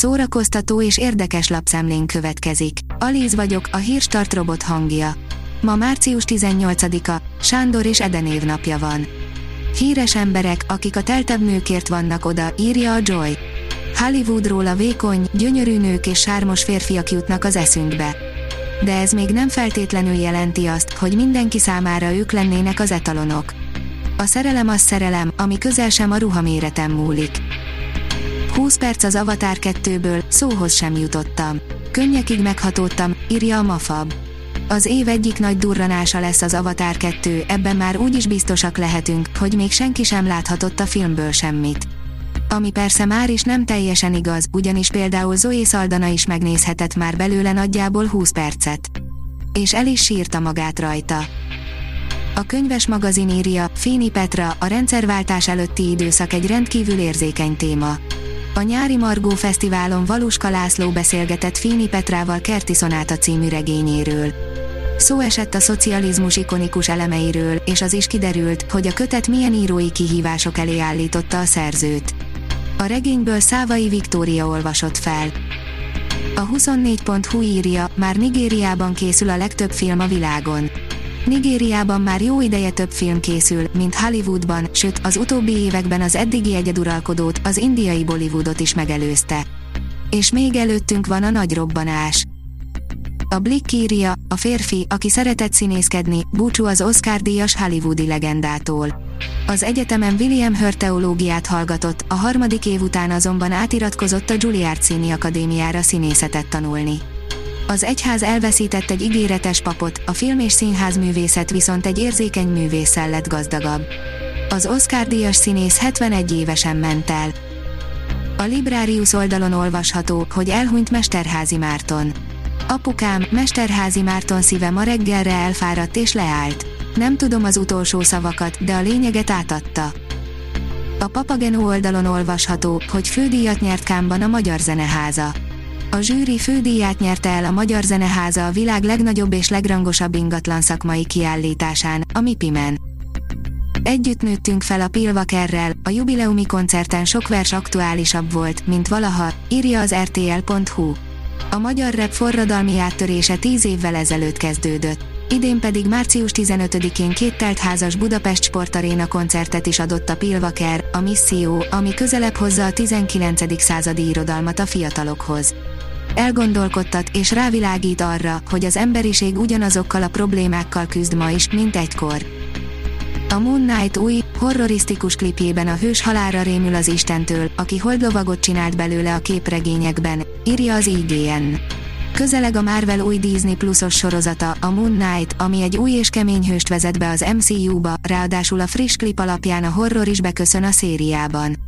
szórakoztató és érdekes lapszemlén következik. Alíz vagyok, a hírstart robot hangja. Ma március 18-a, Sándor és Eden évnapja van. Híres emberek, akik a teltebb nőkért vannak oda, írja a Joy. Hollywoodról a vékony, gyönyörű nők és sármos férfiak jutnak az eszünkbe. De ez még nem feltétlenül jelenti azt, hogy mindenki számára ők lennének az etalonok. A szerelem az szerelem, ami közel sem a ruhaméreten múlik. 20 perc az Avatar 2-ből, szóhoz sem jutottam. Könnyekig meghatódtam, írja a Mafab. Az év egyik nagy durranása lesz az Avatar 2, ebben már úgy is biztosak lehetünk, hogy még senki sem láthatott a filmből semmit. Ami persze már is nem teljesen igaz, ugyanis például Zoe Saldana is megnézhetett már belőle nagyjából 20 percet. És el is sírta magát rajta. A könyves magazin írja, Féni Petra, a rendszerváltás előtti időszak egy rendkívül érzékeny téma. A nyári Margó Fesztiválon Valuska László beszélgetett Féni Petrával Kerti Szonáta című regényéről. Szó esett a szocializmus ikonikus elemeiről, és az is kiderült, hogy a kötet milyen írói kihívások elé állította a szerzőt. A regényből Szávai Viktória olvasott fel. A 24.hu írja, már Nigériában készül a legtöbb film a világon. Nigériában már jó ideje több film készül, mint Hollywoodban, sőt, az utóbbi években az eddigi egyeduralkodót, az indiai Bollywoodot is megelőzte. És még előttünk van a nagy robbanás. A Blick írja, a férfi, aki szeretett színészkedni, búcsú az Oscar-díjas hollywoodi legendától. Az egyetemen William Hurt teológiát hallgatott, a harmadik év után azonban átiratkozott a Juilliard Színi Akadémiára színészetet tanulni. Az egyház elveszített egy ígéretes papot, a film és színház művészet viszont egy érzékeny művésszel lett gazdagabb. Az Oscar-díjas színész 71 évesen ment el. A Librarius oldalon olvasható, hogy elhunyt Mesterházi Márton. Apukám, Mesterházi Márton szíve ma reggelre elfáradt és leállt. Nem tudom az utolsó szavakat, de a lényeget átadta. A Papageno oldalon olvasható, hogy fődíjat nyert Kámban a Magyar Zeneháza. A zsűri fődíját nyerte el a Magyar Zeneháza a világ legnagyobb és legrangosabb ingatlan szakmai kiállításán, a MIPIMEN. Együtt nőttünk fel a Pilvakerrel, a jubileumi koncerten sok vers aktuálisabb volt, mint valaha, írja az rtl.hu. A magyar rap forradalmi áttörése tíz évvel ezelőtt kezdődött. Idén pedig március 15-én két teltházas Budapest Sportaréna koncertet is adott a Pilvaker, a Misszió, ami közelebb hozza a 19. századi irodalmat a fiatalokhoz. Elgondolkodtat és rávilágít arra, hogy az emberiség ugyanazokkal a problémákkal küzd ma is, mint egykor. A Moon Knight új, horrorisztikus klipjében a hős halára rémül az Istentől, aki holdlovagot csinált belőle a képregényekben, írja az IGN. Közeleg a Marvel új Disney Plusos sorozata, a Moon Knight, ami egy új és kemény hőst vezet be az MCU-ba, ráadásul a friss klip alapján a horror is beköszön a szériában.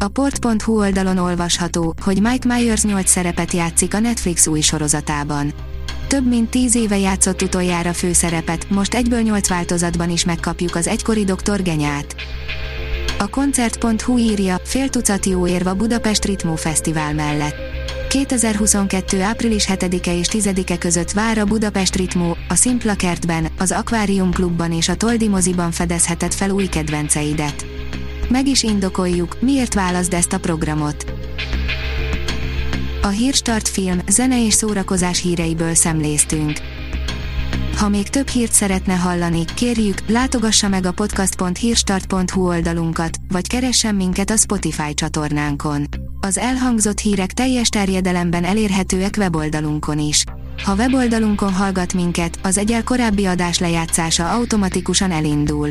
A port.hu oldalon olvasható, hogy Mike Myers 8 szerepet játszik a Netflix új sorozatában. Több mint 10 éve játszott utoljára főszerepet, most egyből 8 változatban is megkapjuk az egykori doktor Genyát. A koncert.hu írja, fél tucat jó érv a Budapest Ritmó Fesztivál mellett. 2022. április 7-e és 10-e között vár a Budapest Ritmó, a Szimpla kertben, az Aquarium Klubban és a Toldi moziban fedezheted fel új kedvenceidet. Meg is indokoljuk, miért válaszd ezt a programot. A Hírstart film, zene és szórakozás híreiből szemléztünk. Ha még több hírt szeretne hallani, kérjük, látogassa meg a podcast.hírstart.hu oldalunkat, vagy keressen minket a Spotify csatornánkon. Az elhangzott hírek teljes terjedelemben elérhetőek weboldalunkon is. Ha weboldalunkon hallgat minket, az egyel korábbi adás lejátszása automatikusan elindul.